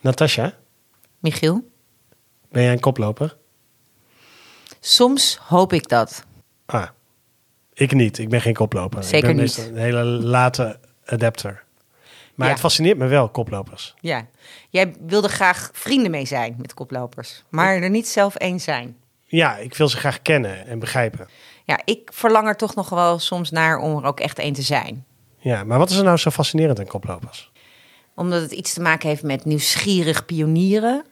Natasja, Michiel, ben jij een koploper? soms hoop ik dat. Ah, ik niet. Ik ben geen koploper. Zeker ik ben niet. een hele late adapter. Maar Ja. het fascineert me wel, koplopers. Ja, jij wilde graag vrienden mee zijn met koplopers, maar er niet zelf één zijn. Ja, ik wil ze graag kennen en begrijpen. Ja, ik verlang er toch nog wel soms naar om er ook echt één te zijn. Ja, maar wat is er nou zo fascinerend aan koplopers? Omdat het iets te maken heeft met nieuwsgierig pionieren.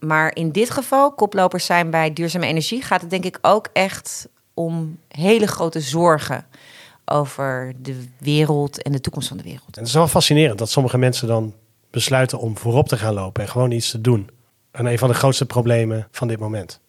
Maar in dit geval, koplopers zijn bij duurzame energie, gaat het denk ik ook echt om hele grote zorgen over de wereld en de toekomst van de wereld. En het is wel fascinerend dat sommige mensen dan besluiten om voorop te gaan lopen en gewoon iets te doen. En een van de grootste problemen van dit moment.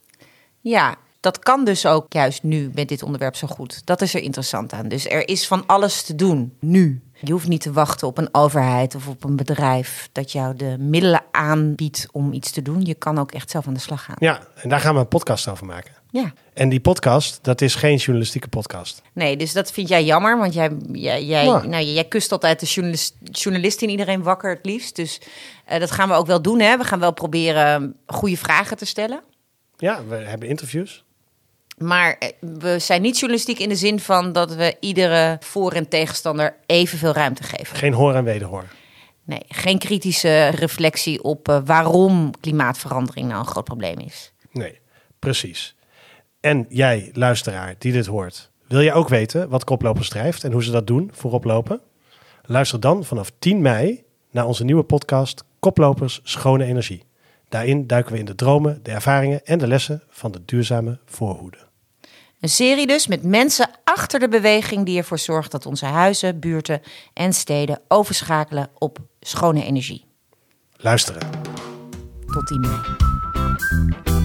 Ja, dat kan dus ook juist nu met dit onderwerp zo goed. Dat is er interessant aan. Dus er is van alles te doen, nu. Je hoeft niet te wachten op een overheid of op een bedrijf dat jou de middelen aanbiedt om iets te doen. Je kan ook echt zelf aan de slag gaan. Ja, en daar gaan we een podcast over maken. Ja. En die podcast, dat is geen journalistieke podcast. Nee, dus dat vind jij jammer, want jij, jij, jij, Ja. nou, jij kust altijd de journalist, journalist in iedereen wakker het liefst. Dus eh, dat gaan we ook wel doen. Hè? We gaan wel proberen goede vragen te stellen. Ja, we hebben interviews. Maar eh, we zijn niet journalistiek in de zin van dat we iedere voor- en tegenstander evenveel ruimte geven. Geen hoor en wederhoor. Nee, geen kritische reflectie op eh, waarom klimaatverandering nou een groot probleem is. Nee, precies. En jij, luisteraar, die dit hoort, wil je ook weten wat koplopers drijft en hoe ze dat doen, voorop lopen? Luister dan vanaf 10 mei naar onze nieuwe podcast Koplopers Schone Energie. Daarin duiken we in de dromen, de ervaringen en de lessen van de duurzame voorhoede. Een serie dus met mensen achter de beweging die ervoor zorgt dat onze huizen, buurten en steden overschakelen op schone energie. Luisteren. Tot 10 mei.